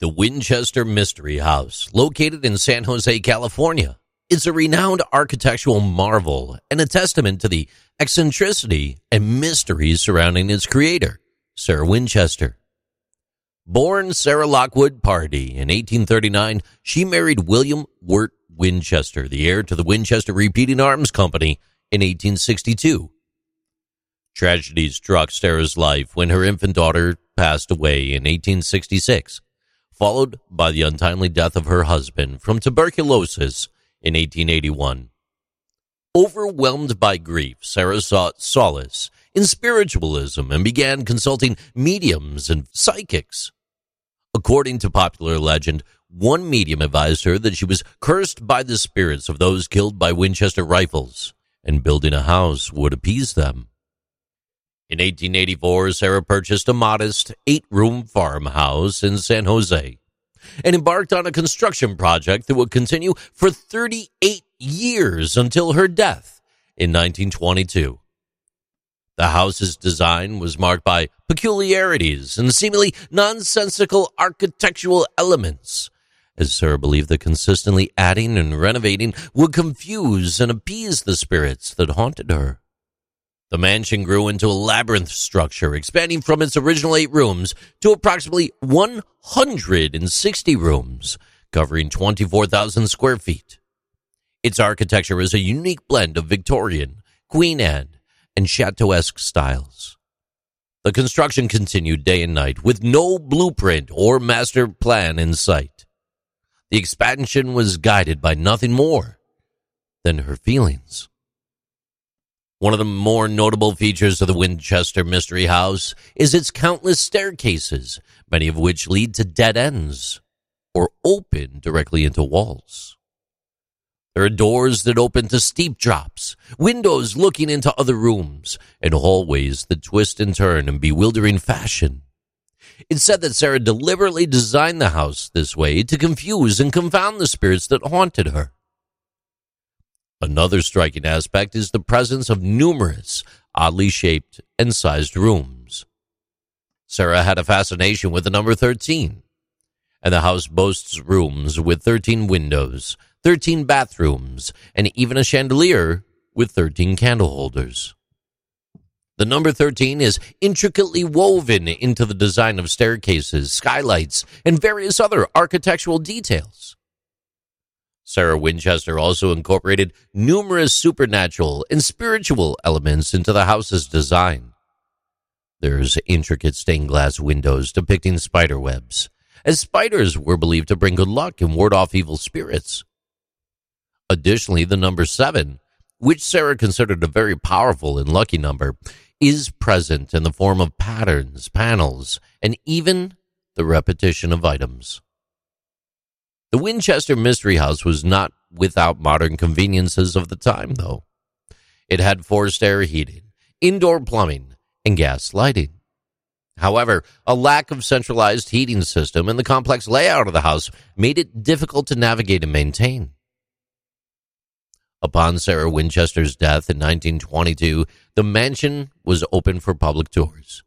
The Winchester Mystery House, located in San Jose, California, is a renowned architectural marvel and a testament to the eccentricity and mystery surrounding its creator, Sarah Winchester. Born Sarah Lockwood Pardee in 1839, she married William Wirt Winchester, the heir to the Winchester Repeating Arms Company, in 1862. Tragedy struck Sarah's life when her infant daughter passed away in 1866 followed by the untimely death of her husband from tuberculosis in 1881. Overwhelmed by grief, Sarah sought solace in spiritualism and began consulting mediums and psychics. According to popular legend, one medium advised her that she was cursed by the spirits of those killed by Winchester rifles, and building a house would appease them. In 1884, Sarah purchased a modest eight room farmhouse in San Jose and embarked on a construction project that would continue for 38 years until her death in 1922. The house's design was marked by peculiarities and seemingly nonsensical architectural elements, as Sarah believed that consistently adding and renovating would confuse and appease the spirits that haunted her. The mansion grew into a labyrinth structure, expanding from its original eight rooms to approximately 160 rooms, covering 24,000 square feet. Its architecture is a unique blend of Victorian, Queen Anne, and Chateauesque styles. The construction continued day and night with no blueprint or master plan in sight. The expansion was guided by nothing more than her feelings. One of the more notable features of the Winchester Mystery House is its countless staircases, many of which lead to dead ends or open directly into walls. There are doors that open to steep drops, windows looking into other rooms, and hallways that twist and turn in bewildering fashion. It's said that Sarah deliberately designed the house this way to confuse and confound the spirits that haunted her. Another striking aspect is the presence of numerous oddly shaped and sized rooms. Sarah had a fascination with the number 13, and the house boasts rooms with 13 windows, 13 bathrooms, and even a chandelier with 13 candle holders. The number 13 is intricately woven into the design of staircases, skylights, and various other architectural details. Sarah Winchester also incorporated numerous supernatural and spiritual elements into the house's design. There's intricate stained glass windows depicting spider webs, as spiders were believed to bring good luck and ward off evil spirits. Additionally, the number seven, which Sarah considered a very powerful and lucky number, is present in the form of patterns, panels, and even the repetition of items. The Winchester Mystery House was not without modern conveniences of the time, though. It had forced air heating, indoor plumbing, and gas lighting. However, a lack of centralized heating system and the complex layout of the house made it difficult to navigate and maintain. Upon Sarah Winchester's death in 1922, the mansion was open for public tours.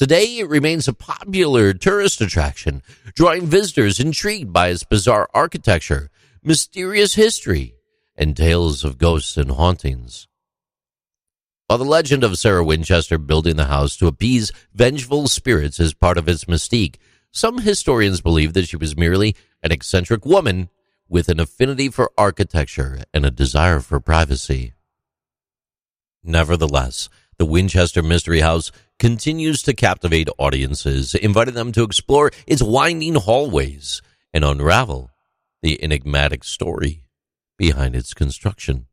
Today, it remains a popular tourist attraction, drawing visitors intrigued by its bizarre architecture, mysterious history, and tales of ghosts and hauntings. While the legend of Sarah Winchester building the house to appease vengeful spirits is part of its mystique, some historians believe that she was merely an eccentric woman with an affinity for architecture and a desire for privacy. Nevertheless, the Winchester Mystery House continues to captivate audiences, inviting them to explore its winding hallways and unravel the enigmatic story behind its construction.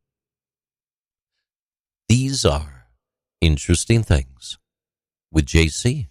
These are interesting things with JC.